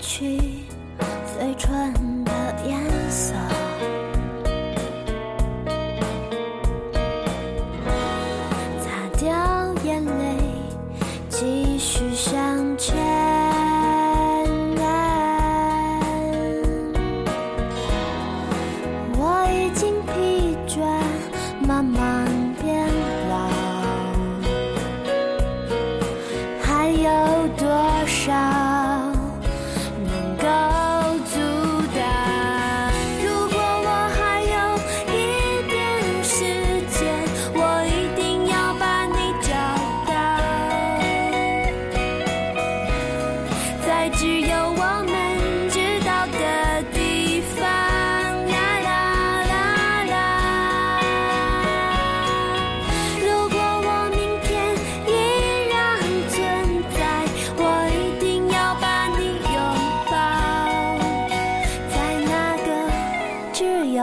去最纯的颜色。擦掉眼泪继续向前我已经疲倦慢慢变老。还有多少在只有我们知道的地方。啦啦啦啦！如果我明天依然存在，我一定要把你拥抱，在那个只有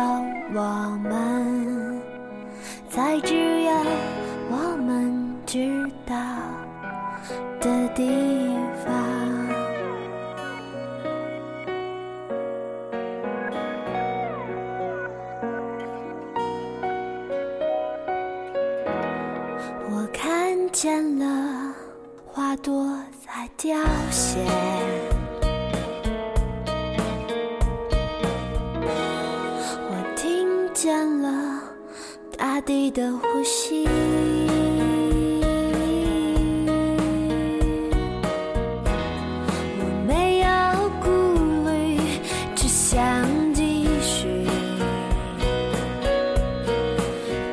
我们，在只有我们知道的地方。见了花朵在凋谢，我听见了大地的呼吸。我没有顾虑，只想继续。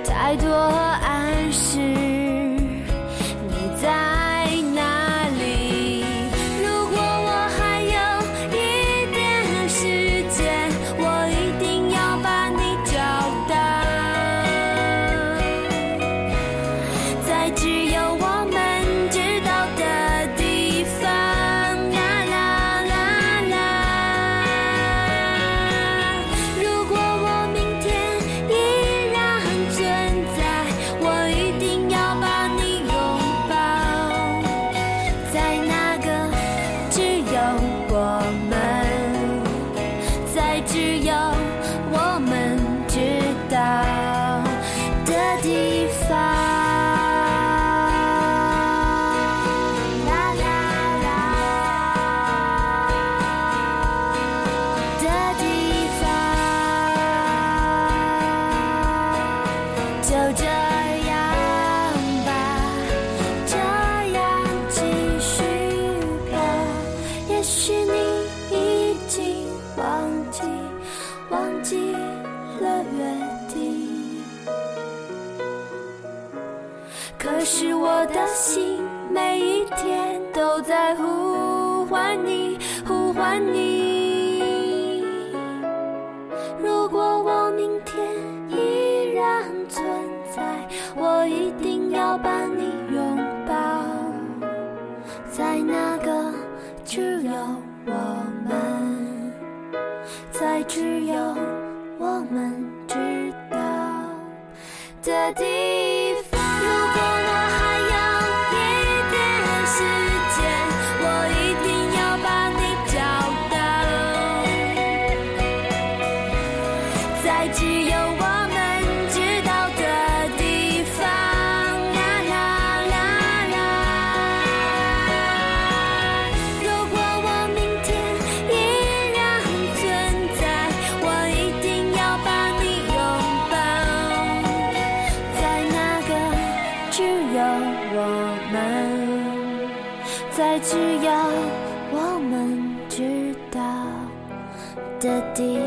太多的可是我的心每一天都在呼唤你，呼唤你。如果我明天依然存在，我一定要把你拥抱，在那个只有我们，在只有我们知道的地我们，在只要我们知道的地